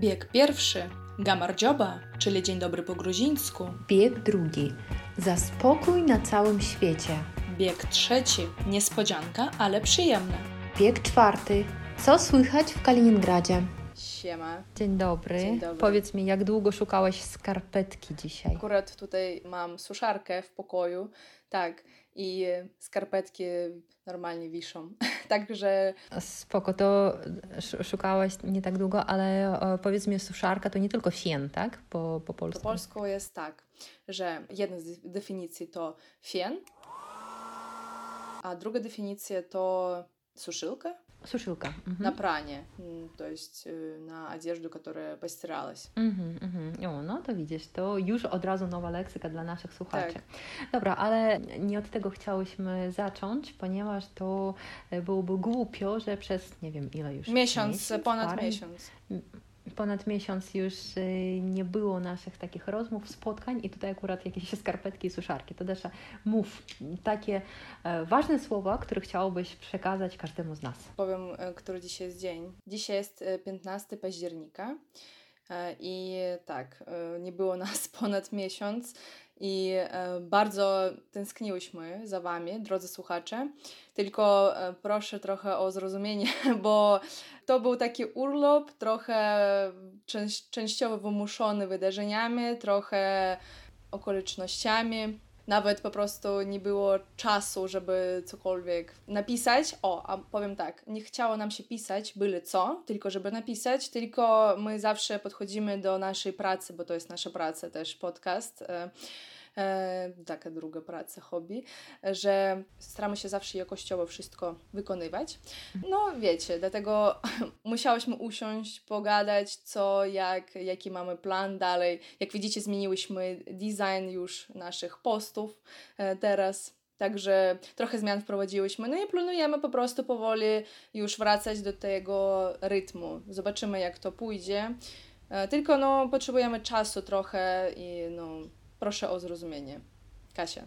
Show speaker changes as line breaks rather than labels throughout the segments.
Bieg pierwszy. Gamardżoba, czyli dzień dobry po gruzińsku.
Bieg drugi. Za spokój na całym świecie.
Bieg trzeci. Niespodzianka, ale przyjemna.
Bieg czwarty. Co słychać w Kaliningradzie?
Siema.
Dzień dobry.
Dzień dobry.
Powiedz mi, jak długo szukałaś skarpetki dzisiaj?
Akurat tutaj mam suszarkę w pokoju, tak, i skarpetki normalnie wiszą. Także
Spoko, to sz- szukałaś nie tak długo, ale powiedz mi, suszarka to nie tylko fien, tak? Po, po
po
polsku.
polsku jest tak, że jedna z definicji to fien, a druga definicja to suszylka
Suszylka. Mhm.
на прanie, м, то есть э, на одежду, которая постиралась.
Mhm, mhm. O, no to widzisz, to już od razu nowa leksyka dla naszych słuchaczy.
Tak.
Dobra, ale nie od tego chciałyśmy zacząć, ponieważ to e, byłoby głupio, że przez nie wiem ile już.
Miesiąc, ponad
parę-
miesiąc.
Ponad miesiąc już e, nie było naszych takich rozmów, spotkań i tutaj akurat jakieś skarpetki i suszarki. To Desza, mów takie e, ważne słowa, które chciałobyś przekazać każdemu z nas.
Powiem, e, który dzisiaj jest dzień. Dzisiaj jest e, 15 października e, i tak, e, nie było nas ponad miesiąc i e, bardzo tęskniłyśmy za Wami, drodzy słuchacze. Tylko e, proszę trochę o zrozumienie, bo to był taki urlop trochę częś, częściowo wymuszony wydarzeniami, trochę okolicznościami. Nawet po prostu nie było czasu, żeby cokolwiek napisać. O, a powiem tak, nie chciało nam się pisać byle co, tylko żeby napisać, tylko my zawsze podchodzimy do naszej pracy, bo to jest nasza praca też, podcast. E, taka druga praca, hobby, że staramy się zawsze jakościowo wszystko wykonywać. No wiecie, dlatego musiałyśmy usiąść, pogadać, co, jak, jaki mamy plan dalej. Jak widzicie, zmieniłyśmy design już naszych postów e, teraz. Także trochę zmian wprowadziłyśmy. No i planujemy po prostu powoli już wracać do tego rytmu. Zobaczymy, jak to pójdzie. E, Tylko no, potrzebujemy czasu trochę i no, proszę o zrozumienie. Kasia,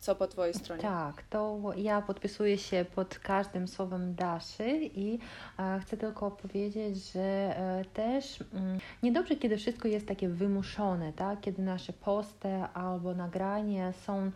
co po Twojej stronie?
Tak, to ja podpisuję się pod każdym słowem Daszy i e, chcę tylko powiedzieć, że e, też mm, niedobrze, kiedy wszystko jest takie wymuszone, tak? Kiedy nasze posty albo nagrania są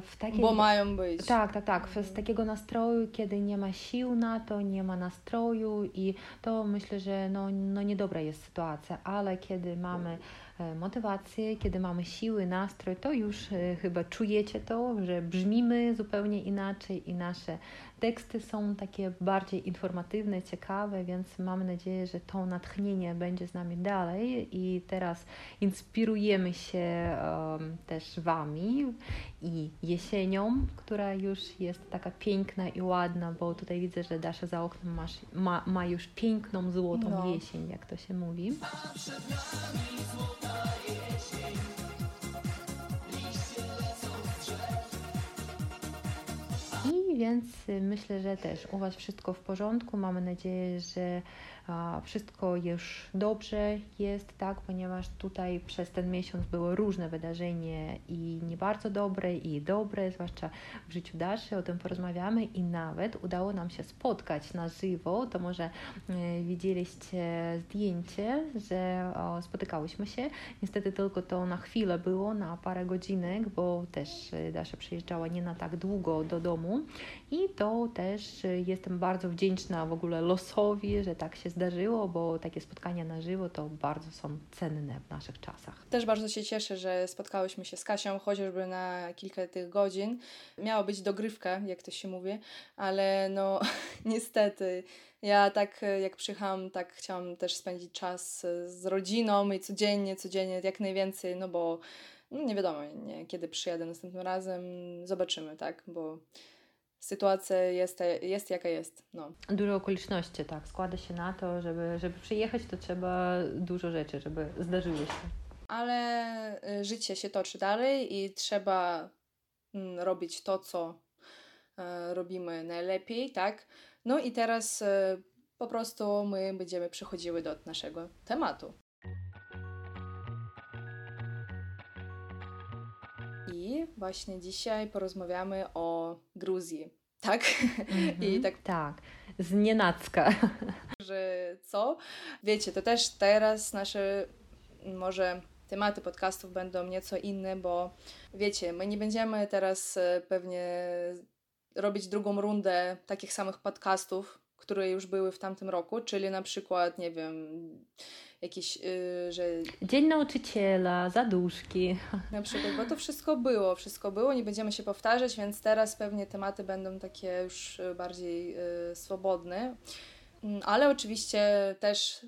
w takiej...
Bo mają być.
Tak, tak, tak. Z takiego nastroju, kiedy nie ma sił na to, nie ma nastroju i to myślę, że no, no niedobra jest sytuacja, ale kiedy mamy e, motywację, kiedy mamy siły, nastrój, to już e, chyba czujecie to, że brzmimy zupełnie inaczej i nasze teksty są takie bardziej informatywne, ciekawe, więc mam nadzieję, że to natchnienie będzie z nami dalej i teraz inspirujemy się em, też Wami i jesienią, która już jest taka piękna i ładna, bo tutaj widzę, że Dasza za oknem masz, ma, ma już piękną, złotą
No.
jesień, jak to się mówi. I więc y, myślę, że też u Was wszystko w porządku. Mamy nadzieję, że wszystko już dobrze jest, tak, ponieważ tutaj przez ten miesiąc były różne wydarzenia i nie bardzo dobre, i dobre, zwłaszcza w życiu Daszy, o tym porozmawiamy i nawet udało nam się spotkać na żywo. To może e, widzieliście zdjęcie, że spotykałyśmy się. Niestety tylko to na chwilę było, na parę godzinek, bo też e, Dasza przyjeżdżała nie na tak długo do domu i to też e, jestem bardzo wdzięczna w ogóle losowi, że tak się zdarzyło, bo takie spotkania na żywo to bardzo są cenne w naszych czasach.
Też bardzo się cieszę, że spotkałyśmy się z Kasią, chociażby na kilka tych godzin. Miała być dogrywka, jak to się mówi, ale no niestety ja tak jak przyjechałam, tak chciałam też spędzić czas z rodziną i codziennie, codziennie jak najwięcej, no bo no nie wiadomo, nie, kiedy przyjadę następnym razem, zobaczymy, tak, bo sytuacja jest, jest jaka jest, no.
Dużo okoliczności, tak, składa się na to, żeby, żeby przyjechać, to trzeba dużo rzeczy, żeby zdarzyły się.
ale y, życie się toczy dalej i trzeba mm, robić to, co e, robimy najlepiej, tak? No i teraz e, po prostu my będziemy przechodziły do naszego tematu. Właśnie dzisiaj porozmawiamy o Gruzji, tak? I
Mhm.
tak
Tak, z nienacka.
że co. Wiecie, to też teraz nasze może tematy podcastów będą nieco inne, bo wiecie, my nie będziemy teraz e, pewnie robić drugą rundę takich samych podcastów, które już były w tamtym roku, czyli na przykład, nie wiem, jakieś, yy, że...
Dzień nauczyciela, zaduszki.
Na przykład, bo to wszystko było, wszystko było, nie będziemy się powtarzać, więc teraz pewnie tematy będą takie już bardziej yy, swobodne. Mm, ale oczywiście też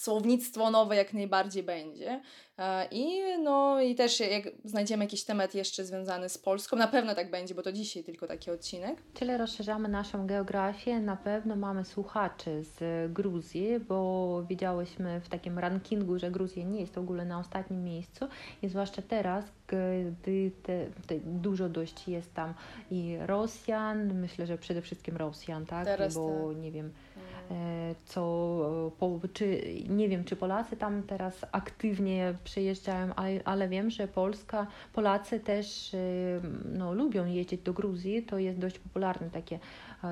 słownictwo nowe jak najbardziej będzie. E, I, no, I też jak znajdziemy jakiś temat jeszcze związany z Polską, na pewno tak będzie, bo to dzisiaj tylko taki odcinek.
Czyli rozszerzamy naszą geografię. Na pewno mamy słuchaczy z Gruzji, bo widziałyśmy w takim rankingu, że Gruzja nie jest w ogóle na ostatnim miejscu i zwłaszcza teraz, gdy te, te dużo dość jest tam i Rosjan, myślę, że przede wszystkim Rosjan, tak?
Teraz
bo
tak.
nie wiem, co, czy, nie wiem, czy Polacy tam teraz aktywnie przyjeżdżają, ale, ale wiem, że Polska, Polacy też e, no, lubią jeździć do Gruzji, to jest dość popularny taki e,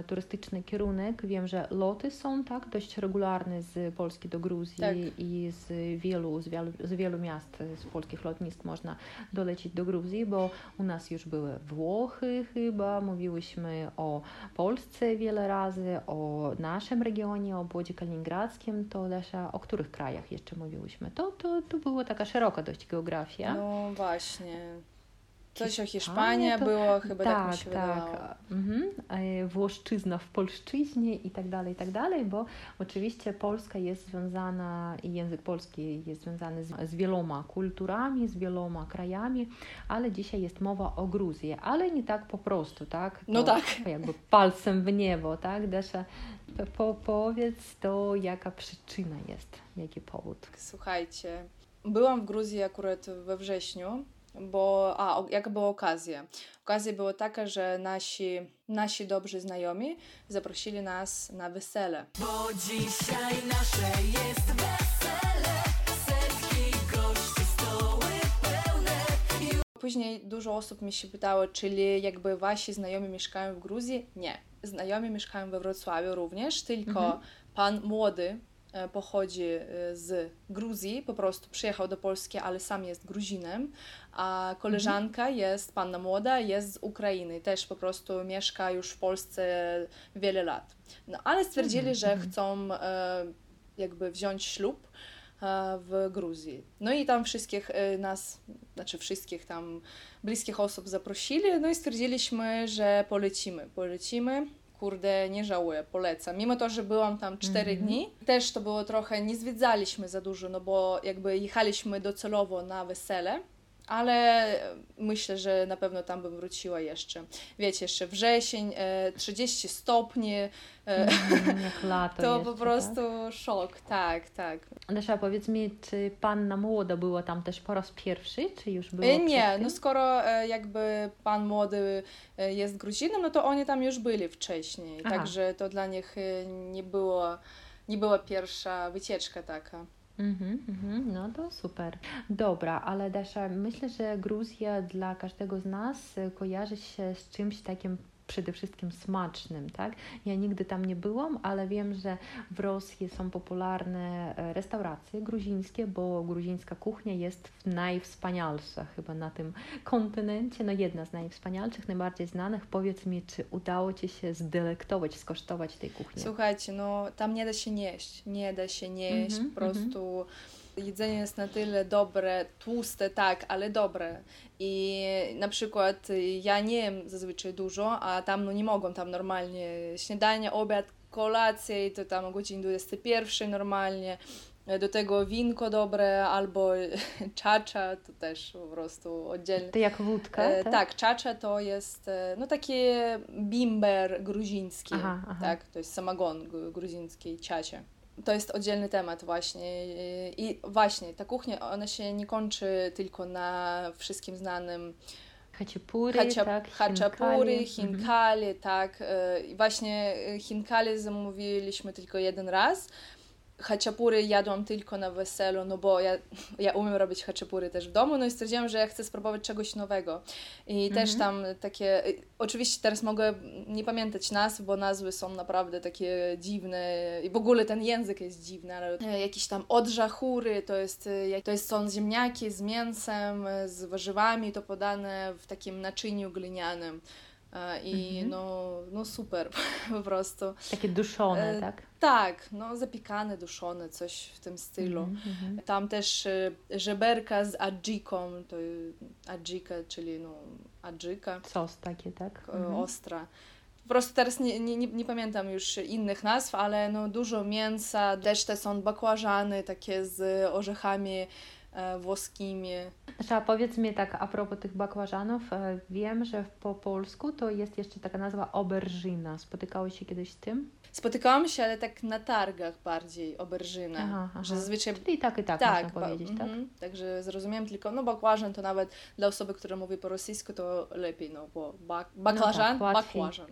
turystyczny kierunek. Wiem, że loty są tak dość regularne z Polski do Gruzji
tak.
i z wielu, z wielu, z wielu miast, z polskich lotnisk można dolecieć do Gruzji, bo u nas już były Włochy chyba, mówiłyśmy o Polsce wiele razy, o naszym regionie, regionie, o obwodzie kaliningradzkim, to Lesza, o których krajach jeszcze mówiłyśmy? To, to, to była taka szeroka dość geografia.
No właśnie. Coś o Hiszpanii to... było, chyba tak, tak mi się tak. wydawało.
Mhm. Włoszczyzna w polszczyźnie i tak dalej, i tak dalej, bo oczywiście Polska jest związana i język polski jest związany z, z wieloma kulturami, z wieloma krajami, ale dzisiaj jest mowa o Gruzji, ale nie tak po prostu, tak?
No to no tak.
Jakby palcem w niebo, tak? Desza, po, powiedz to, jaka przyczyna jest, jaki powód.
Słuchajcie, byłam w Gruzji akurat we wrześniu, bo a, jaka była okazja? Okazja była taka, że nasi, nasi dobrzy znajomi zaprosili nas na wesele. Bo dzisiaj nasze jest wesele, setki gości, stoły pełne. Później dużo osób mi się pytało, czyli jakby wasi znajomi mieszkają w Gruzji? Nie. Znajomi mieszkają we Wrocławiu również, tylko mhm. pan młody pochodzi e, z Gruzji, po prostu przyjechał do Polski, ale sam jest Gruzinem, a koleżanka mhm. jest, panna młoda, jest z Ukrainy, też po prostu mieszka już w Polsce wiele lat. No ale stwierdzili, mhm. że chcą e, jakby wziąć ślub w Gruzji. No i tam wszystkich nas, znaczy wszystkich tam bliskich osób zaprosili, no i stwierdziliśmy, że polecimy, polecimy kurde, nie żałuję, polecam. Mimo to, że byłam tam 4 mm -hmm. dni, też to było trochę, nie zwiedzaliśmy za dużo, no bo jakby jechaliśmy docelowo na wesele, ale myślę, że na pewno tam bym wróciła jeszcze. Wiecie, jeszcze wrzesień, 30 e, stopni. E,
mm, jak lato
To
jeszcze,
po prostu tak? szok, tak, tak.
Lesza, powiedz mi, czy panna młoda była tam też po raz pierwszy, czy już było
e, Nie, no skoro jakby pan młody jest Gruzinem, no to oni tam już byli wcześniej, Aha. także to dla nich nie było, nie była pierwsza wycieczka taka.
Mhm, mhm, no to super. Dobra, ale Dasza, myślę, że Gruzja dla każdego z nas kojarzy się z czymś takim przede wszystkim smacznym, tak? Ja nigdy tam nie byłam, ale wiem, że w Rosji są popularne e, restauracje gruzińskie, bo gruzińska kuchnia jest najwspanialsza chyba na tym kontynencie, no jedna z najwspanialszych, najbardziej znanych. Powiedz mi, czy udało Ci się zdelektować, skosztować tej kuchni?
Słuchajcie, no tam nie da się nieść, nie da się nieść, mm -hmm, po prostu... Mm -hmm jedzenie jest na tyle dobre, tłuste, tak, ale dobre. I na przykład ja nie jem zazwyczaj dużo, a tam no nie mogą tam normalnie śniadanie, obiad, kolację i to tam o godzinie 21 normalnie. Do tego winko dobre albo czacza, to też po prostu oddzielnie.
To jak wódka? E,
tak? tak, czacza to jest e, no taki bimber gruziński, aha, aha. tak, to jest samagon gruziński, ciacie to jest oddzielny temat właśnie. I właśnie, ta kuchnia, ona się nie kończy tylko na wszystkim znanym
Haciapuri, Hacia, tak,
Hinkali, mhm. tak. I właśnie Hinkali zamówiliśmy tylko jeden raz, haczapury jadłam tylko na weselu, no bo ja, ja umiem robić haczapury też w domu, no i stwierdziłam, że ja chcę spróbować czegoś nowego. I mhm. też tam takie, oczywiście teraz mogę nie pamiętać nazw, bo nazwy są naprawdę takie dziwne i w ogóle ten język jest dziwny, ale jakieś tam odżachury, to jest, to jest są ziemniaki z mięsem, z warzywami, to podane w takim naczyniu glinianym. I mhm. no, no super po prostu.
Takie duszone, e, tak?
Tak, no zapikane, duszone, coś w tym stylu. Mhm, Tam też e, żeberka z adżiką, to adżika, czyli no adżika.
Sos takie, tak?
Mhm. Ostra. Po prostu teraz nie, nie, nie, pamiętam już innych nazw, ale no dużo mięsa, też te są bakłażany takie z orzechami E, włoskimi.
Znaczy, powiedz mi tak, a propos tych bakłażanów, e, wiem, że po polsku to jest jeszcze taka nazwa oberżyna. Spotykałeś się kiedyś z tym?
Spotykałam się, ale tak na targach bardziej oberżynę. Aha, aha.
Że zazwyczaj... I tak, i tak, tak można powiedzieć, tak? Mm -hmm.
Także zrozumiałem tylko, no bakłażan to nawet dla osoby, która mówi po rosyjsku, to lepiej, no bo bak, baklażan, no tak, bakłażan.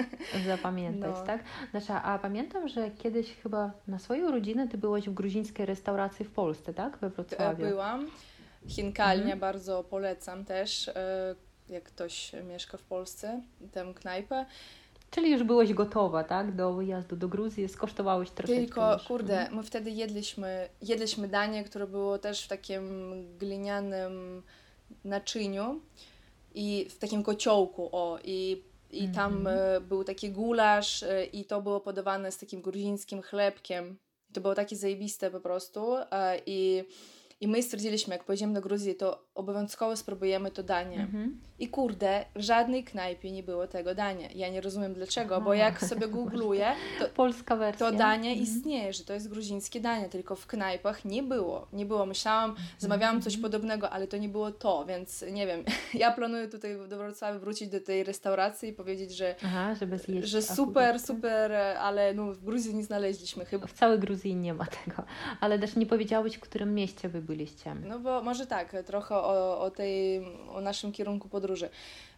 Zapamiętać, no. tak? Znaczy, a pamiętam, że kiedyś chyba na swoją rodzinę ty byłaś w gruzińskiej restauracji w Polsce, tak? We Wrocławiu.
Byłam. Chinkalnia mhm. bardzo polecam też, e, jak ktoś mieszka w Polsce, tę knajpę.
Czyli już byłeś gotowa, tak? Do wyjazdu do Gruzji, skosztowałeś troszeczkę
Tylko, już. kurde, mhm. my wtedy jedliśmy, jedliśmy danie, które było też w takim glinianym naczyniu i w takim kociołku, o, i, i tam mhm. e, był taki gulasz e, i to było podawane z takim gruzińskim chlebkiem. To było takie zajebiste po prostu i i my stwierdziliśmy, jak pojedziemy do Gruzji, to obowiązkowo spróbujemy to danie. Mhm. I kurde, w żadnej knajpie nie było tego dania. Ja nie rozumiem dlaczego, Aha. bo jak sobie googluję, to,
Polska wersja.
to danie mhm. istnieje, że to jest gruzińskie danie, tylko w knajpach nie było. Nie było. Myślałam, mhm. zamawiałam coś podobnego, ale to nie było to, więc nie wiem. Ja planuję tutaj do Wrocławia wrócić do tej restauracji i powiedzieć, że,
Aha,
że super, super, ale no, w Gruzji nie znaleźliśmy chyba.
W całej Gruzji nie ma tego. Ale też nie powiedziałeś, w którym mieście by byliście.
No bo może tak, trochę o, o tej, o naszym kierunku podróży.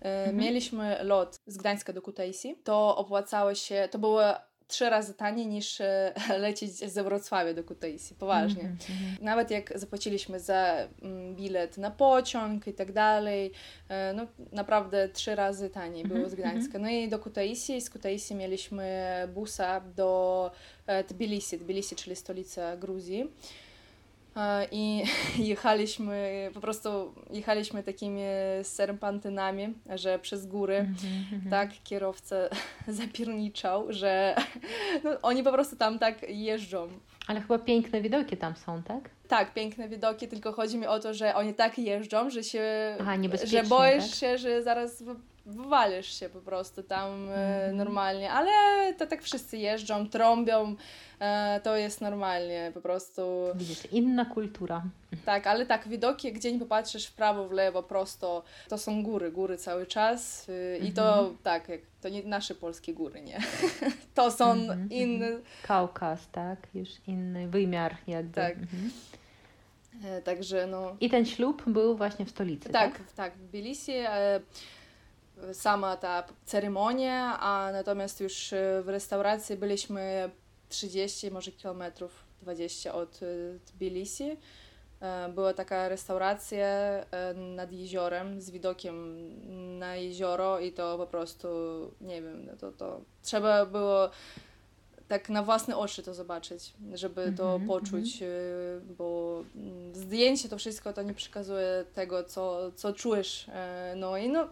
E, mhm. Mieliśmy lot z Gdańska do Kutaisi. To opłacało się, to było trzy razy taniej niż e, lecieć ze Wrocławia do Kutaisi, poważnie. Mm -hmm. Nawet jak zapłaciliśmy za mm, bilet na pociąg i tak dalej, e, no naprawdę trzy razy taniej było z mhm, Gdańska. Mhm. No i do Kutaisi, z Kutaisi mieliśmy busa do Tbilisi, Tbilisi, czyli stolica Gruzji i jechaliśmy, po prostu jechaliśmy takimi serpantynami, że przez góry, mm -hmm. tak, kierowca zapierniczał, że no, oni po prostu tam tak jeżdżą.
Ale chyba piękne widoki tam są, tak?
Tak, piękne widoki, tylko chodzi mi o to, że oni tak jeżdżą, że się, Aha, że boisz tak? się, że zaraz wywalisz się po prostu tam mm. normalnie, ale to tak wszyscy jeżdżą, trąbią, e, to jest normalnie po prostu.
Widzisz, inna kultura.
Tak, ale tak, widoki, gdzie nie popatrzysz w prawo, w lewo, prosto, to są góry, góry cały czas y, i to -hmm. tak, jak, to nie nasze polskie góry, nie. to są mm -hmm. inne.
Kaukaz, tak, już inny wymiar jakby.
Tak. Mm -hmm. Także no.
I ten ślub był właśnie w stolicy.
Tak,
tak,
tak w Tbilisi. Sama ta ceremonia, a natomiast już e, w restauracji byliśmy 30 może kilometrów, 20 od e, Tbilisi. E, była taka restauracja nad jeziorem z widokiem na jezioro i to po prostu, nie wiem, no to, to trzeba było tak na własne oczy to zobaczyć, żeby mm -hmm, to mhm, poczuć, mm -hmm. bo mm, zdjęcie to wszystko to nie przekazuje tego, co, co czujesz. No i no,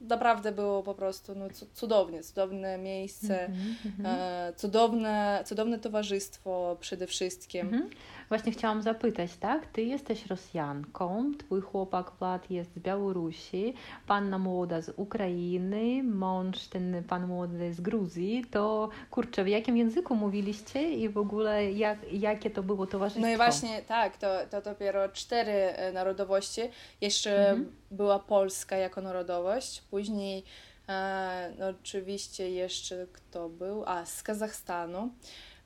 naprawdę było po prostu no, cudownie, cudowne miejsce, mm -hmm. cudowne, cudowne towarzystwo przede wszystkim. Mm -hmm.
Właśnie chciałam zapytać, tak? Ty jesteś Rosjanką, twój chłopak Vlad jest z Białorusi, panna młoda z Ukrainy, mąż ten pan młody z Gruzji. To kurczę, w jakim języku mówiliście i w ogóle jak, jakie to było towarzystwo?
No i właśnie tak, to, to dopiero cztery e, narodowości. Jeszcze mhm. była Polska jako narodowość, później e, no, oczywiście jeszcze kto był? A, z Kazachstanu.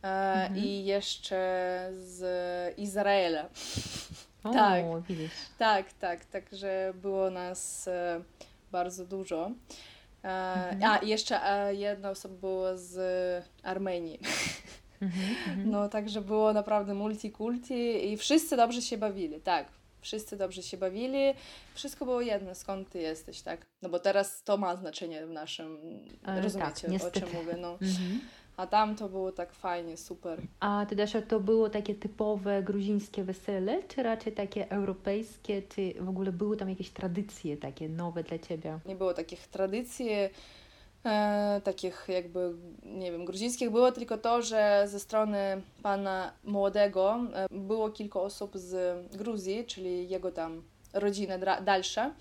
E, mhm. i jeszcze z Izraela.
O, tak, widzisz.
tak, tak, także było nas e, bardzo dużo. E, mhm. A, jeszcze jedna osoba była z Armenii. Mhm, no także było naprawdę multikulti i wszyscy dobrze się bawili, tak. Wszyscy dobrze się bawili, wszystko było jedno, skąd ty jesteś, tak? No bo teraz to ma znaczenie w naszym, Ale rozumiecie, tak, o czym mówię, no. Mhm. A tam to było tak fajnie, super.
A ty Dasza, to było takie typowe gruzińskie wesele, czy raczej takie europejskie, czy w ogóle były tam jakieś tradycje takie nowe dla ciebie?
Nie było takich tradycji, e, takich jakby, nie wiem, gruzińskich. Było tylko to, że ze strony pana młodego e, było kilka osób z Gruzji, czyli jego tam rodzina dalsza.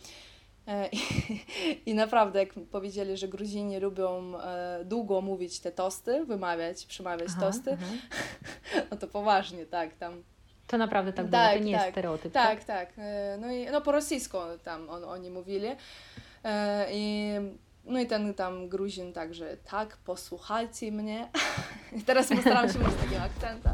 E, I, naprawdę, jak powiedzieli, że Gruzini lubią e, długo mówić te tosty, wymawiać, przemawiać aha, tosty, aha. no to poważnie, tak, tam.
To naprawdę tak, tak było, to nie tak, jest stereotyp.
Tak, tak. tak. E, no i no po rosyjsku tam on, oni mówili. I no i ten tam Gruzin także, tak, posłuchajcie mnie. I teraz postaram się mówić takim akcentem.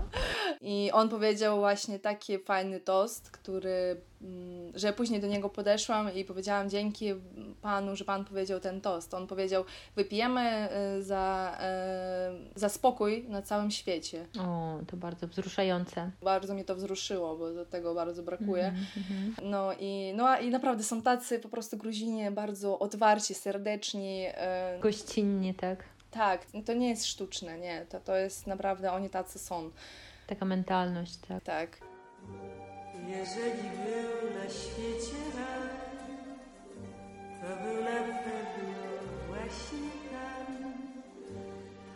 I on powiedział właśnie taki fajny tost, który, mm, że później do niego podeszłam i powiedziałam dzięki panu, że pan powiedział ten tost. On powiedział, wypijemy y, za, y, za spokój na całym świecie.
O, to bardzo wzruszające.
Bardzo mnie to wzruszyło, bo do tego bardzo brakuje. Mm -hmm. No i, no i naprawdę są tacy po prostu Gruzinie bardzo otwarci, serdeczni.
Y, Gościnni, tak?
Tak, to nie jest sztuczne, nie. To, to jest naprawdę, oni tacy są.
Taka mentalność, tak.
Tak. Jeżeli był na świecie raj, to był na pewno właśnie tam.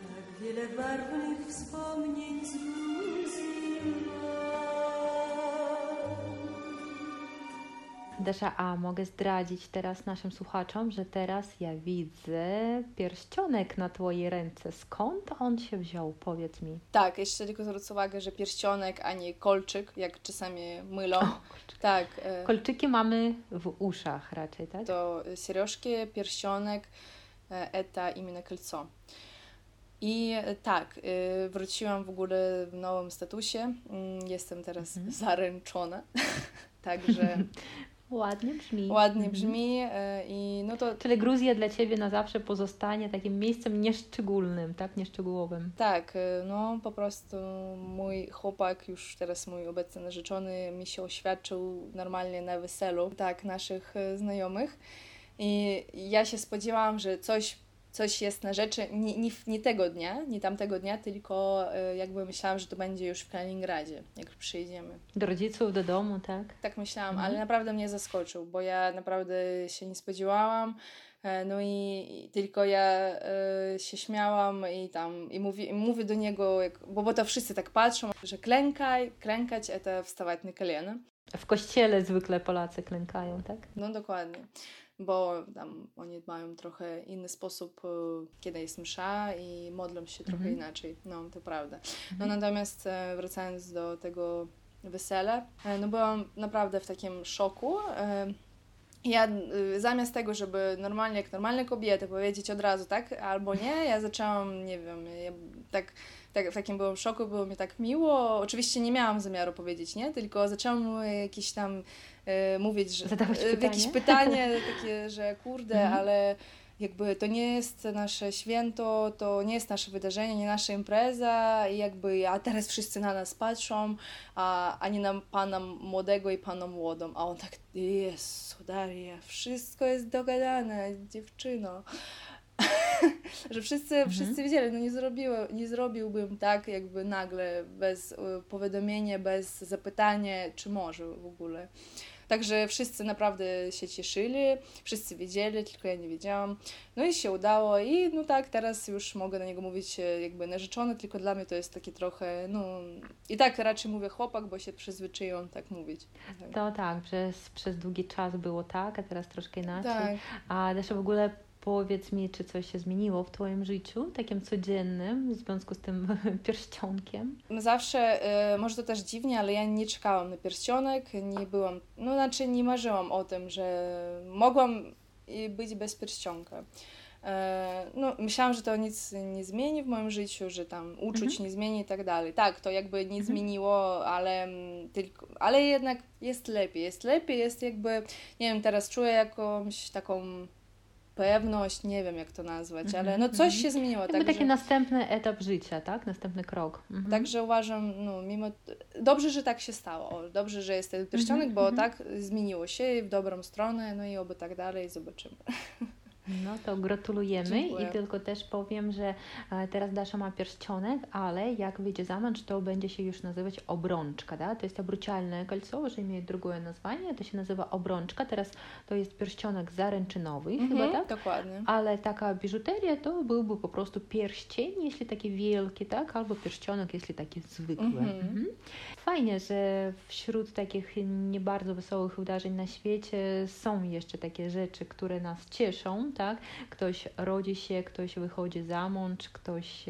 Tak wiele barwnych wspomnień z
Desza, a mogę zdradzić teraz naszym słuchaczom, że teraz ja widzę pierścionek na Twojej ręce. Skąd on się wziął? Powiedz mi.
Tak, jeszcze tylko zwrócę uwagę, że pierścionek, a nie kolczyk, jak czasami mylą. O, tak.
E, Kolczyki mamy w uszach raczej, tak?
To сережки, pierścionek, e, eta imię kольцо. I e, tak, wróciłam w ogóle w nowym statusie. Mm, jestem teraz mhm. zaręczona. Także
Ładnie brzmi.
Ładnie mhm. brzmi mhm. i no to...
Czyli Gruzja dla Ciebie na zawsze pozostanie takim miejscem nieszczególnym, tak? Nieszczegółowym.
Tak, e, no po prostu mój chłopak, już teraz mój obecny narzeczony, mi się oświadczył normalnie na weselu, tak, naszych e, znajomych. I ja się spodziewałam, że coś coś jest na rzeczy nie, nie, nie tego dnia, nie tamtego dnia, tylko y, jakby myślałam, że to będzie już w Kaliningradzie, jak przyjdziemy.
Do rodziców, do domu, tak?
Tak myślałam, mhm. ale naprawdę mnie zaskoczył, bo ja naprawdę się nie spodziewałam. E, no i, i tylko ja y, się śmiałam i tam i mówię, i mówię do niego, jak, bo, bo to wszyscy tak patrzą, że klękaj, klękać to wstawać na kolana.
W kościele zwykle Polacy klękają, tak?
No dokładnie bo tam oni mają trochę inny sposób, e, kiedy jest msza i modlą się trochę mhm. inaczej. No, to prawda. No mhm. natomiast e, wracając do tego wesela, e, no byłam naprawdę w takim szoku. Ja zamiast tego, żeby normalnie, jak normalne kobiety powiedzieć od razu tak albo nie, ja zaczęłam, nie wiem, ja tak tak, w takim byłam szoku, było mi tak miło. Oczywiście nie miałam zamiaru powiedzieć nie, tylko zaczęłam jakieś tam e, mówić, że
e,
jakieś pytanie takie, że kurde, mhm. ale jakby to nie jest nasze święto, to nie jest nasze wydarzenie, nie nasza impreza i jakby, a teraz wszyscy na nas patrzą, a, a nie na pana młodego i pana młodą, a on tak, Jezu Daria, wszystko jest dogadane, dziewczyno. że wszyscy, mhm. wszyscy wiedzieli, no nie, zrobiło, nie zrobiłbym tak jakby nagle, bez y, powiadomienia, bez zapytania, czy może w ogóle. Także wszyscy naprawdę się cieszyli, wszyscy wiedzieli, tylko ja nie wiedziałam. No i się udało i no tak, teraz już mogę na niego mówić e, jakby narzeczony, tylko dla mnie to jest takie trochę, no i tak raczej mówię chłopak, bo się przyzwyczaiłam tak mówić.
To tak, przez, przez długi czas było tak, a teraz troszkę inaczej. Tak. A też w ogóle Powiedz mi, czy coś się zmieniło w Twoim życiu, takim codziennym, w związku z tym pierścionkiem?
Zawsze, y, może to też dziwnie, ale ja nie czekałam na pierścionek, nie byłam, no znaczy nie marzyłam o tym, że mogłam być bez pierścionka. E, no, myślałam, że to nic nie zmieni w moim życiu, że tam uczuć mhm. nie zmieni i tak dalej. Tak, to jakby nie mhm. zmieniło, ale, tylko, ale jednak jest lepiej. Jest lepiej, jest jakby, nie wiem, teraz czuję jakąś taką pewność, nie wiem jak to nazwać, mm -hmm. ale no coś się zmieniło.
Jakby także... taki następny etap życia, tak? Następny krok.
Mm -hmm. Także uważam, no mimo... Dobrze, że tak się stało. Dobrze, że jest ten pierścionek, mm -hmm. bo mhm. tak zmieniło się w dobrą stronę, no i oby tak dalej, zobaczymy.
No to gratulujemy Dziękuję. i tylko też powiem, że e, teraz Dasza ma pierścionek, ale jak wyjdzie za mąż, to będzie się już nazywać obrączka, da? To jest obrucialne kolco, że imię drugie nazwanie, to się nazywa obrączka, teraz to jest pierścionek zaręczynowy mhm, chyba, tak?
Dokładnie.
Ale taka biżuteria to byłby po prostu pierścień, jeśli taki wielki, tak? Albo pierścionek, jeśli taki zwykły. Mhm. Mhm. Fajnie, że wśród takich nie bardzo wesołych wydarzeń na świecie są jeszcze takie rzeczy, które nas cieszą, tak? Ktoś rodzi się, ktoś wychodzi za mąż, ktoś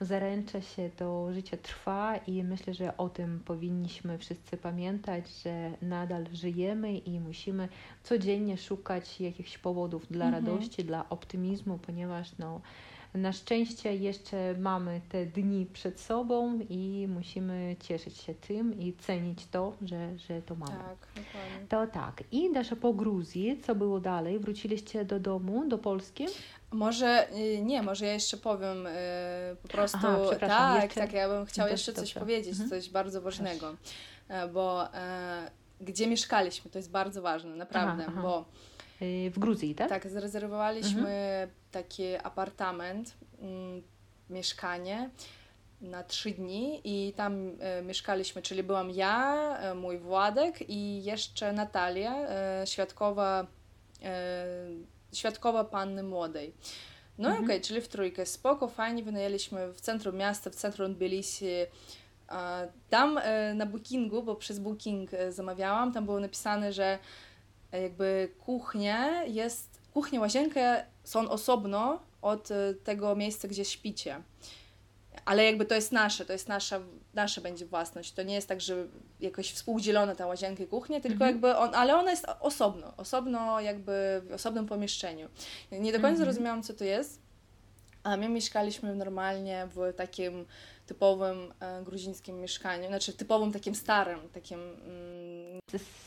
zaręcza się, to życie trwa i myślę, że o tym powinniśmy wszyscy pamiętać, że nadal żyjemy i musimy codziennie szukać jakichś powodów dla mhm. radości, dla optymizmu, ponieważ no, na szczęście jeszcze mamy te dni przed sobą i musimy cieszyć się tym i cenić to, że, że to mamy.
Tak, dokładnie.
To tak. I Dasza po Gruzji, co było dalej? Wróciliście do domu, do Polski?
Może y, nie, może ja jeszcze powiem y, po prostu. Aha, tak, jeszcze... tak, ja bym chciała jeszcze coś powiedzieć, mhm. coś bardzo ważnego, Proszę. bo e, gdzie mieszkaliśmy, to jest bardzo ważne, naprawdę, aha, aha. bo
Y, w Gruzji, tak?
Tak, zarezerwowaliśmy mhm. Taki apartament, mm, mieszkanie na trzy dni i tam e, mieszkaliśmy, czyli byłam ja, e, mój Władek i jeszcze Natalia, e, świadkowa, świadkowa panny młodej. No mhm. i okej, okay, czyli w trójkę, spoko, fajnie, wynajęliśmy w centrum miasta, w centrum Tbilisi, tam na bookingu, bo przez booking zamawiałam, tam było napisane, że jakby kuchnia jest, kuchnia, łazienka są osobno od e, tego miejsca, gdzie śpicie. Ale jakby to jest nasze, to jest nasza, nasza będzie własność. To nie jest tak, że jakoś współdzielona ta łazienka i kuchnia, tylko mhm. jakby on, ale ona jest osobno, osobno jakby w osobnym pomieszczeniu. Nie do końca mhm. rozumiałam, co to jest, a my mieszkaliśmy normalnie w takim typowym e, gruzińskim mieszkaniu, znaczy typowym takim starym, takim... Mm,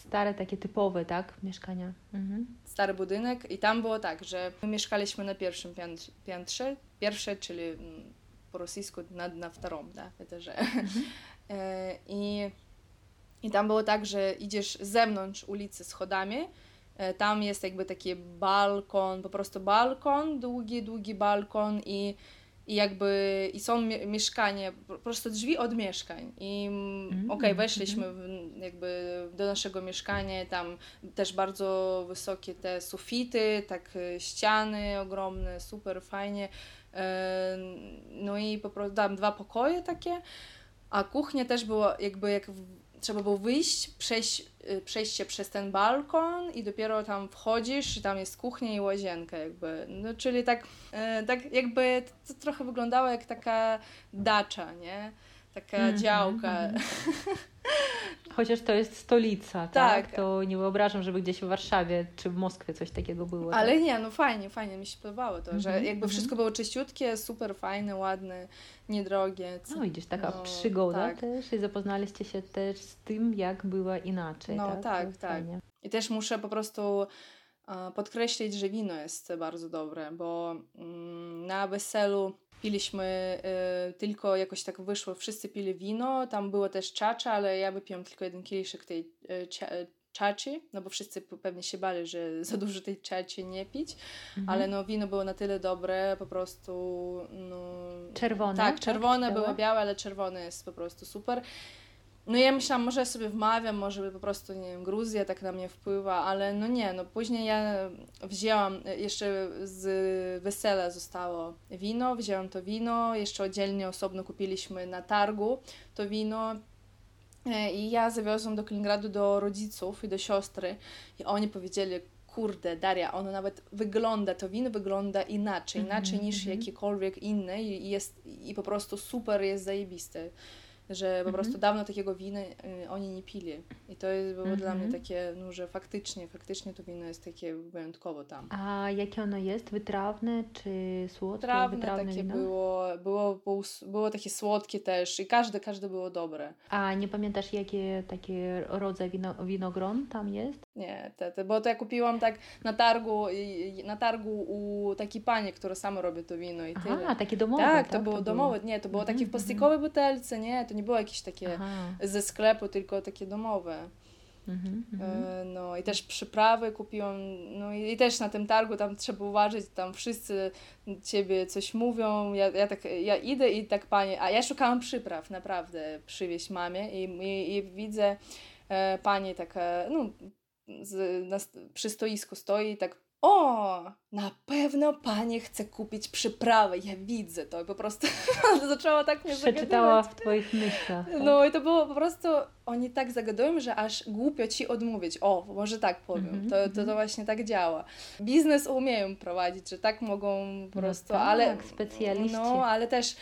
Stare takie typowe, tak, mieszkania. Mhm.
Stary budynek i tam było tak, że my mieszkaliśmy na pierwszym piętrze, pierwsze, czyli mm, po rosyjsku na, na wtorą, da, że mhm. e, I, I tam było tak, że idziesz z zewnątrz ulicy schodami, e, tam jest jakby taki balkon, po prostu balkon, długi, długi balkon i i jakby i są mieszkania, po prostu drzwi od mieszkań. I mm, okej, okay, weszliśmy w, jakby do naszego mieszkania, tam też bardzo wysokie te sufity, tak e, ściany ogromne, super fajnie, e, no i po prostu tam dwa pokoje takie, a kuchnia też była jakby jak trzeba było wyjść, przejść, y, przejść się przez ten balkon i dopiero tam wchodzisz i tam jest kuchnia i łazienka jakby. No, czyli tak, e, tak jakby to trochę wyglądało jak taka dacza, nie? Taka mm -hmm, działka. Mm -hmm.
Chociaż to jest stolica, tak? tak? To nie wyobrażam, żeby gdzieś w Warszawie czy w Moskwie coś takiego było.
Ale tak? nie, no fajnie, fajnie mi się podobało to, że mm -hmm, jakby wszystko było czyściutkie, super fajne, ładne, niedrogie.
No widzisz, taka no, przygoda tak. też i zapoznaliście się też z tym, jak była inaczej.
No tak, tak. tak. I też muszę po prostu podkreślić, że wino jest bardzo dobre, bo mm, na weselu piliśmy y, tylko jakoś tak wyszło, wszyscy pili wino, tam było też czacza, ale ja wypiłam tylko jeden kieliszek tej y, czaci, no bo wszyscy pewnie się bali, że za dużo tej czaci nie pić, mhm. ale no wino było na tyle dobre, po prostu no...
Czerwone?
Tak, czerwone, tak, było białe, ale czerwone jest po prostu super. No ja myślałam, może ja sobie wmawiam, może po prostu, nie wiem, Gruzja tak na mnie wpływa, ale no nie, no później ja wzięłam, jeszcze z wesela zostało wino, wzięłam to wino, jeszcze oddzielnie, osobno kupiliśmy na targu to wino e, i ja zawiozłam do Kaliningradu do rodziców i do siostry i oni powiedzieli, kurde, Daria, ono nawet wygląda, to wino wygląda inaczej, mm -hmm, inaczej niż -hmm. jakiekolwiek inne i jest, i po prostu super jest zajebiste że po prostu mhm. dawno takiego wina y, oni nie pili. I to jest, było dla mnie mhm. takie, no, że faktycznie, faktycznie to wino jest takie wyjątkowo tam.
A jakie ono jest? Wytrawne czy słodkie?
Wytrawne, Wytrawne takie wino? było, było, było takie słodkie też i każde, każde było dobre.
A nie pamiętasz, jakie takie rodzaj wino, winogron tam jest?
Nie, te, te, bo to ja kupiłam tak na targu, na targu u takiej pani, która sama robi to wino i tyle.
A, takie domowe,
tak?
tak?
to było
to
domowe, nie, to było takie w plastikowej butelce, nie, to nie było jakieś takie
Aha.
ze sklepu, tylko takie domowe.
Mhm, mhm.
E, No i też przyprawy kupiłam, no i, i też na tym targu tam trzeba uważać, tam wszyscy ciebie coś mówią, ja, ja tak, ja idę i tak pani, a ja szukałam przypraw naprawdę przywieźć mamie i, i, i widzę e, pani taka, no z, na, przy stoisku stoi i tak o, na pewno pani chce kupić przyprawy. Ja widzę to i po prostu zaczęła tak mnie
Przeczytała
zagadywać.
w twoich myślach. tak?
No i to było po prostu, oni tak zagadują, że aż głupio ci odmówić. O, może tak powiem.
Mhm,
to, to,
mhm.
to właśnie tak działa. Biznes umieją prowadzić, że tak mogą po
No
prostu,
tak,
ale...
specjaliści.
No, ale też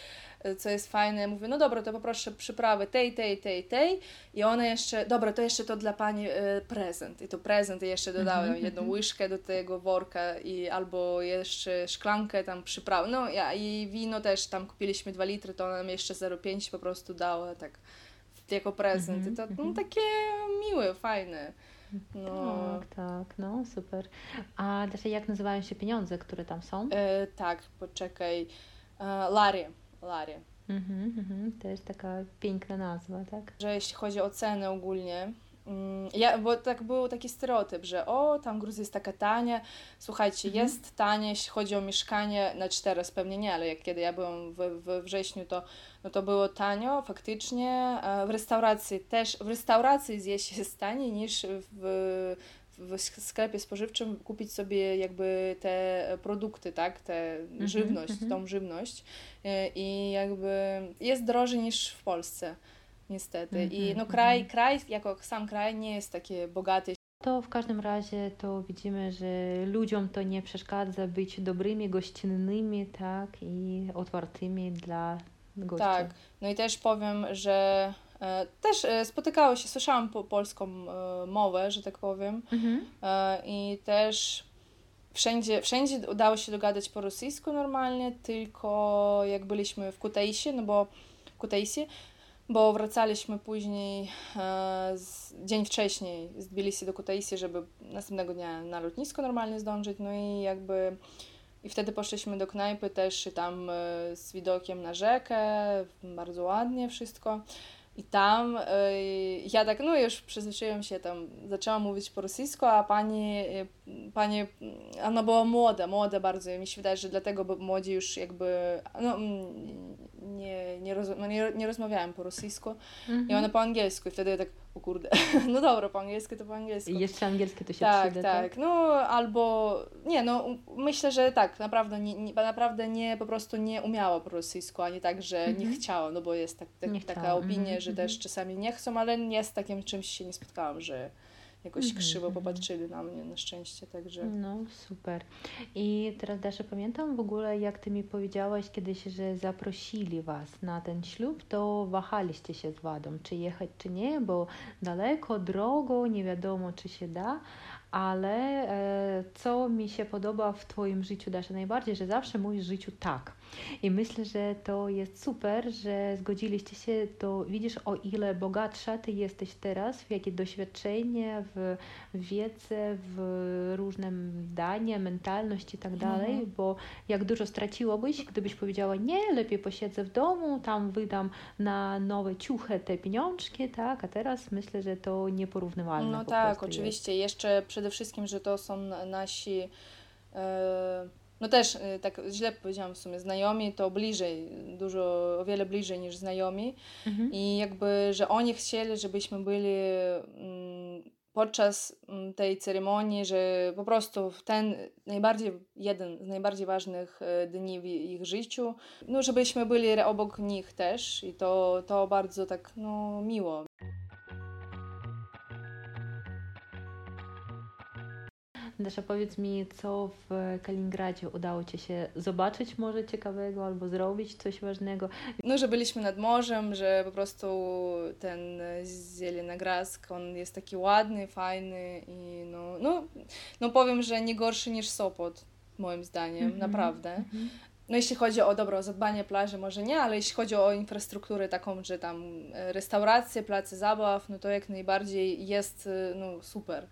co jest fajne, mówię, no dobra, to poproszę przyprawy tej, tej, tej, tej i one jeszcze, dobra, to jeszcze to dla Pani e, prezent i to prezent i jeszcze dodałem
Mhm,
jedną
mhm.
łyżkę do tego worka i albo jeszcze szklankę tam przyprawy, no ja, i wino też tam kupiliśmy 2 litry, to ona nam jeszcze 0,5 po prostu dała tak jako prezent i to
Mhm,
no,
mhm.
takie miłe, fajne. No,
Tak, tak, no super. A Dasza, jak nazywają się pieniądze, które tam są?
e, tak, poczekaj, e, Larie, Larie.
Mhm, mhm, też taka piękna nazwa, tak?
że jeśli chodzi o ceny ogólnie, mm, ja, bo tak był taki stereotyp, że o, tam Gruzja jest taka tania. Słuchajcie,
Mhm.
jest tanie, jeśli chodzi o mieszkanie, znaczy teraz pewnie nie, ale jak kiedy ja byłam we, we wrześniu, to, no to było tanio, faktycznie. E, W restauracji też, w restauracji zjeść jest taniej niż w, w sklepie spożywczym kupić sobie jakby te produkty, tak, te żywność,
mhm.
tą żywność E, i jakby jest drożej niż w Polsce niestety. I
Mhm,
no kraj,
mhm.
kraj jako sam kraj nie jest taki bogaty.
To w każdym razie to widzimy, że ludziom to nie przeszkadza być dobrymi, gościnnymi, tak, i otwartymi dla gości.
Tak. No i też powiem, że też e, spotykało się, słyszałam po polską e, mowę, że tak powiem.
Mhm.
E, I też wszędzie, wszędzie udało się dogadać po rosyjsku normalnie, tylko jak byliśmy w Kutaisie, no bo Kutaisie, bo wracaliśmy później e, z, dzień wcześniej z Tbilisi do Kutaisi, żeby następnego dnia na lotnisko normalnie zdążyć, no i jakby i wtedy poszliśmy do knajpy też tam e, z widokiem na rzekę, bardzo ładnie wszystko. I tam e, ja tak, no już przyzwyczaiłam się tam, zaczęłam mówić po rosyjsku, a pani, e, pani, ona była młoda, młoda bardzo i mi się wydaje, że dlatego bo młodzi już jakby, no mm, nie, nie, roz, no, nie, nie rozmawiałem po rosyjsku
Mhm.
i ona po angielsku i wtedy ja tak, o kurde, no dobra, po angielsku to po angielsku.
I jeszcze angielskie to się
Tak,
przyda,
tak. No albo nie, no myślę, że tak, naprawdę nie, nie, naprawdę nie po prostu nie umiała po rosyjsku, ani tak, że nie
Mhm.
chciała, no bo jest tak, tak,
Nie
taka
chciała,
opinia,
mhm,
że
mhm.
też czasami nie chcą, ale nie z takim czymś się nie spotkałam, że jakoś
Mhm,
krzywo
mhm.
popatrzyli na mnie na szczęście, także
No, super. I teraz Dasza, pamiętam w ogóle, jak ty mi powiedziałaś kiedyś, że zaprosili was na ten ślub, to wahaliście się z Wadą, czy jechać, czy nie, bo daleko, drogo, nie wiadomo, czy się da, ale e, co mi się podoba w twoim życiu, Dasza, najbardziej, że zawsze mówisz w życiu tak. I myślę, że to jest super, że zgodziliście się, to widzisz, o ile bogatsza ty jesteś teraz, w jakie doświadczenie, w wiedzę, w różne zdania, mentalność i tak dalej,
Mhm.
bo jak dużo straciłobyś, gdybyś powiedziała, nie, lepiej posiedzę w domu, tam wydam na nowe ciuchy te pieniążki, tak, a teraz myślę, że to nieporównywalne
no tak, oczywiście. Jeszcze przede wszystkim, że to są nasi e, no też e, tak źle powiedziałam w sumie, znajomi to bliżej, dużo, o wiele bliżej niż znajomi.
Mhm.
I jakby, że oni chcieli, żebyśmy byli mm, podczas mm, tej ceremonii, że po prostu w ten najbardziej, jeden z najbardziej ważnych e, dni w ich życiu, no żebyśmy byli obok nich też i to, to bardzo tak, no miło.
Dasza, powiedz mi, co w Kaliningradzie udało Ci się zobaczyć może ciekawego albo zrobić coś ważnego?
No, że byliśmy nad morzem, że po prostu ten Zielonogradsk, on jest taki ładny, fajny i no, no, no powiem, że nie gorszy niż Sopot, moim zdaniem,
Mhm,
naprawdę.
mhm.
No jeśli chodzi o dobro, zadbanie plaży może nie, ale jeśli chodzi o infrastrukturę taką, że tam restauracje, place zabaw, no to jak najbardziej jest no, super.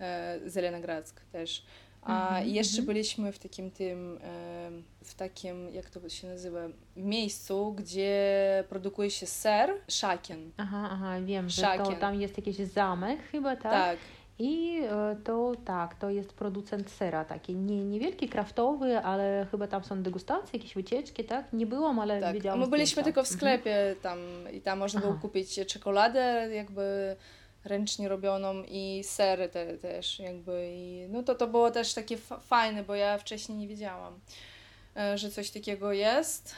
E, Zelenogradsk też. A
Mhm,
jeszcze
mhm.
byliśmy w takim tym, e, w takim, jak to się nazywa, miejscu, gdzie produkuje się ser, szaken.
Aha, aha, wiem, że to tam jest jakiś zamek chyba, tak?
Tak,
I e, to tak, to jest producent sera, taki nie, niewielki, kraftowy, ale chyba tam są degustacje, jakieś wycieczki, tak? Nie byłam, ale
tak.
Widziałam
my byliśmy
zdjęcia.
tylko w
Mhm.
sklepie tam i tam można było kupić czekoladę jakby ręcznie robioną i sery te, też jakby i no to to było też takie fa- fajne, bo ja wcześniej nie wiedziałam, e, że coś takiego jest.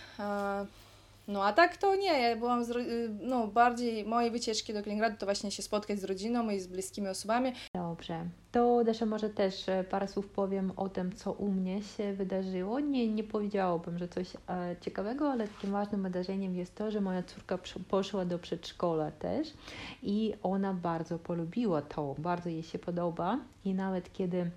No a tak to nie, ja byłam z, y, no bardziej moje wycieczki do Kaliningradu to właśnie się spotkać z rodziną i z bliskimi osobami.
Dobrze. To Dasza może też e, parę słów powiem o tym, co u mnie się wydarzyło. Nie, nie powiedziałabym, że coś e, ciekawego, ale takim ważnym wydarzeniem jest to, że moja córka poszła do przedszkola też i ona bardzo polubiła to, bardzo jej się podoba i nawet kiedy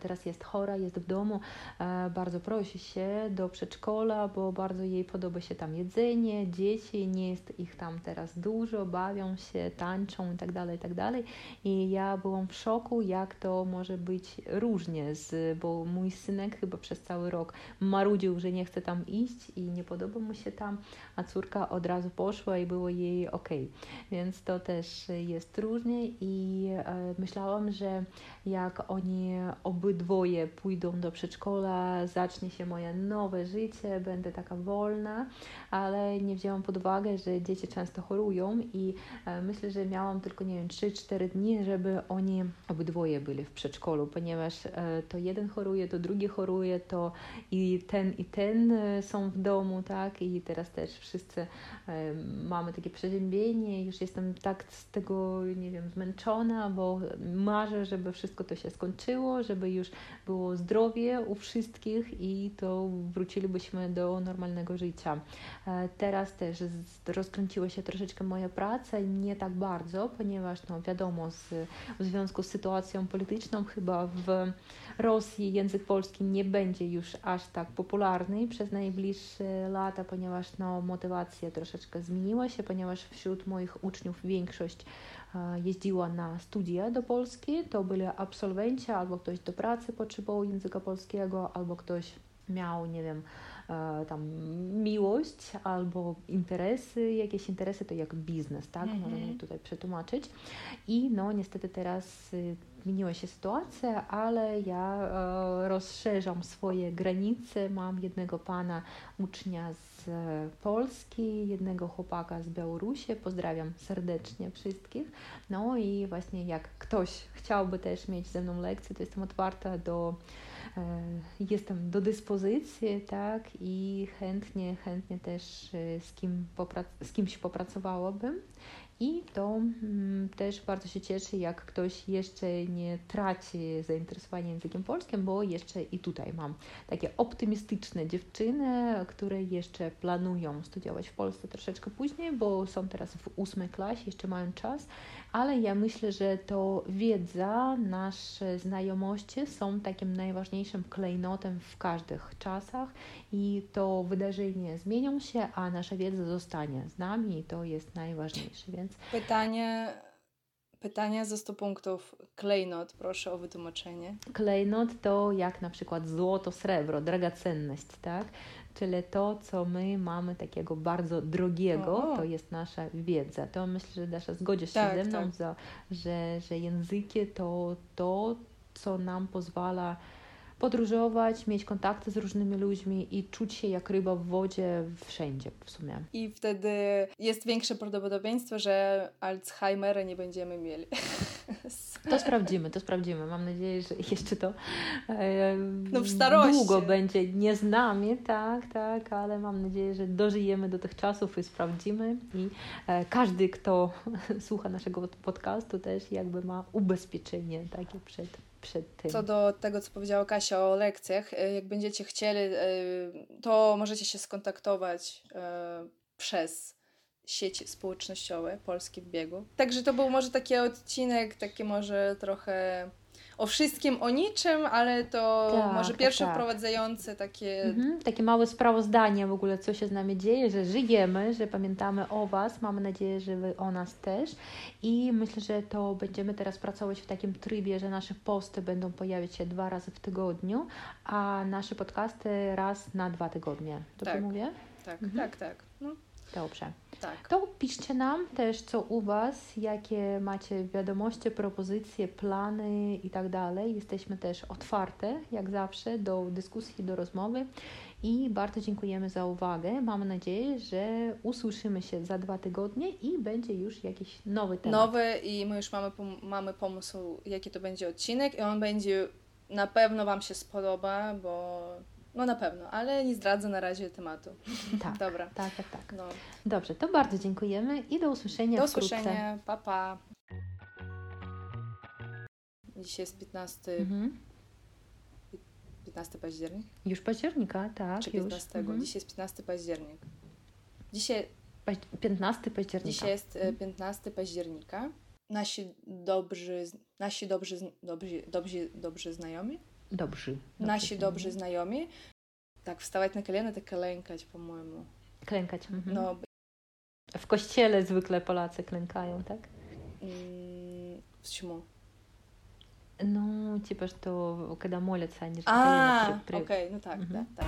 teraz jest chora, jest w domu, e, bardzo prosi się do przedszkola, bo bardzo jej podoba się tam jedzenie, dzieci, nie jest ich tam teraz dużo, bawią się, tańczą itd., itd. I ja byłam w szoku, jak to może być różnie, z, bo mój synek chyba przez cały rok marudził, że nie chce tam iść i nie podoba mu się tam, a córka od razu poszła i było jej ok. Więc to też jest różnie i e, myślałam, że jak oni obydwoje pójdą do przedszkola, zacznie się moje nowe życie, będę taka wolna, ale nie wzięłam pod uwagę, że dzieci często chorują i e, myślę, że miałam tylko, nie wiem, 3-4 dni, żeby oni obydwoje byli w przedszkolu, ponieważ e, to jeden choruje, to drugi choruje, to i ten i ten e, są w domu, tak, i teraz też wszyscy mamy takie przeziębienie, już jestem tak z tego, nie wiem, zmęczona, bo marzę, żeby wszystko to się skończyło, żeby już było zdrowie u wszystkich i to wrócilibyśmy do normalnego życia. E, Teraz też rozkręciła się troszeczkę moja praca, nie tak bardzo, ponieważ no wiadomo, z, w związku z sytuacją polityczną chyba w Rosji język polski nie będzie już aż tak popularny przez najbliższe lata, ponieważ no, motywacja troszeczkę zmieniła się, ponieważ wśród moich uczniów większość jeździła na studia do Polski, to byli absolwenci, albo ktoś do pracy potrzebował języka polskiego, albo ktoś miał, nie wiem, e, tam miłość albo interesy, jakieś interesy to jak biznes, tak,
Mhm.
możemy tutaj przetłumaczyć. I no niestety teraz y, zmieniła się sytuacja, ale ja e, rozszerzam swoje granice. Mam jednego pana ucznia z e, Polski, jednego chłopaka z Białorusi. Pozdrawiam serdecznie wszystkich. No i właśnie jak ktoś chciałby też mieć ze mną lekcję, to jestem otwarta do e, jestem do dyspozycji, tak, i chętnie, chętnie też z, kim poprac- z kimś popracowałabym. I to mm, też bardzo się cieszy, jak ktoś jeszcze nie traci zainteresowania językiem polskim, bo jeszcze i tutaj mam takie optymistyczne dziewczyny, które jeszcze planują studiować w Polsce troszeczkę później, bo są teraz w ósmej klasie, jeszcze mają czas, ale ja myślę, że to wiedza, nasze znajomości są takim najważniejszym klejnotem w każdych czasach i to wydarzenia zmienią się, a nasza wiedza zostanie z nami i to jest najważniejsze, więc
Pytanie, pytanie za 100 punktów. Klejnot, proszę o wytłumaczenie.
klejnot to jak na przykład złoto, srebro, drogocenność, tak? Czyli to, co my mamy takiego bardzo drogiego,
O.
to jest nasza wiedza. To myślę, że Dasza zgodzisz się
Tak,
ze mną,
tak.
za, że, że języki to to, co nam pozwala podróżować, mieć kontakty z różnymi ludźmi i czuć się jak ryba w wodzie wszędzie w sumie.
I wtedy jest większe prawdopodobieństwo, że Alzheimera nie będziemy mieli.
To sprawdzimy, to sprawdzimy. Mam nadzieję, że jeszcze to e,
No
długo będzie nie z nami, tak, tak, ale mam nadzieję, że dożyjemy do tych czasów i sprawdzimy. I e, każdy, kto słucha naszego podcastu, też jakby ma ubezpieczenie takie przed, przed tym.
Co do tego, co powiedziała Kasia o lekcjach, e, jak będziecie chcieli, e, to możecie się skontaktować przez sieci społecznościowe Polski w biegu. Także to był może taki odcinek, taki może trochę o wszystkim, o niczym, ale to
Tak,
może pierwsze
tak.
wprowadzające takie
Mhm, takie małe sprawozdanie w ogóle, co się z nami dzieje, że żyjemy, że pamiętamy o Was. Mamy nadzieję, że Wy o nas też. I myślę, że to będziemy teraz pracować w takim trybie, że nasze posty będą pojawiać się dwa razy w tygodniu, a nasze podcasty raz na dwa tygodnie. Dobrze
Tak.
mówię?
Tak,
Mhm.
tak, tak.
Dobrze.
tak.
To piszcie nam też, co u Was, jakie macie wiadomości, propozycje, plany i tak dalej. Jesteśmy też otwarte, jak zawsze, do dyskusji, do rozmowy i bardzo dziękujemy za uwagę. Mam nadzieję, że usłyszymy się za dwa tygodnie i będzie już jakiś nowy temat.
Nowy i my już mamy, pom- mamy pomysł, jaki to będzie odcinek i on będzie, na pewno Wam się spodoba, bo no na pewno, ale nie zdradzę na razie tematu.
Tak,
Dobra.
tak, tak, tak.
No.
Dobrze, to bardzo dziękujemy i do usłyszenia
Do
wkrótce.
usłyszenia, pa pa. Dzisiaj jest 15,
Mhm.
15 październik,
Już października, tak,
czy
już.
15?
Mhm.
Dzisiaj jest 15 październik. Dzisiaj,
Paź- 15 października.
dzisiaj jest e, 15 października. Nasi dobrzy, nasi dobrzy, dobrzy, dobrzy, dobrzy znajomi,
Dobrzy.
nasi
znajomi.
dobrzy znajomi, tak wstawać na kolana, tak klękać, po-моему.
Klękać. Mhm.
No,
W kościele zwykle Polacy klękają, tak?
м, почему?
Ну, типа, что когда молятся, они же
А,
колено при- при-
окей, ну так,
Мгм.
да, так.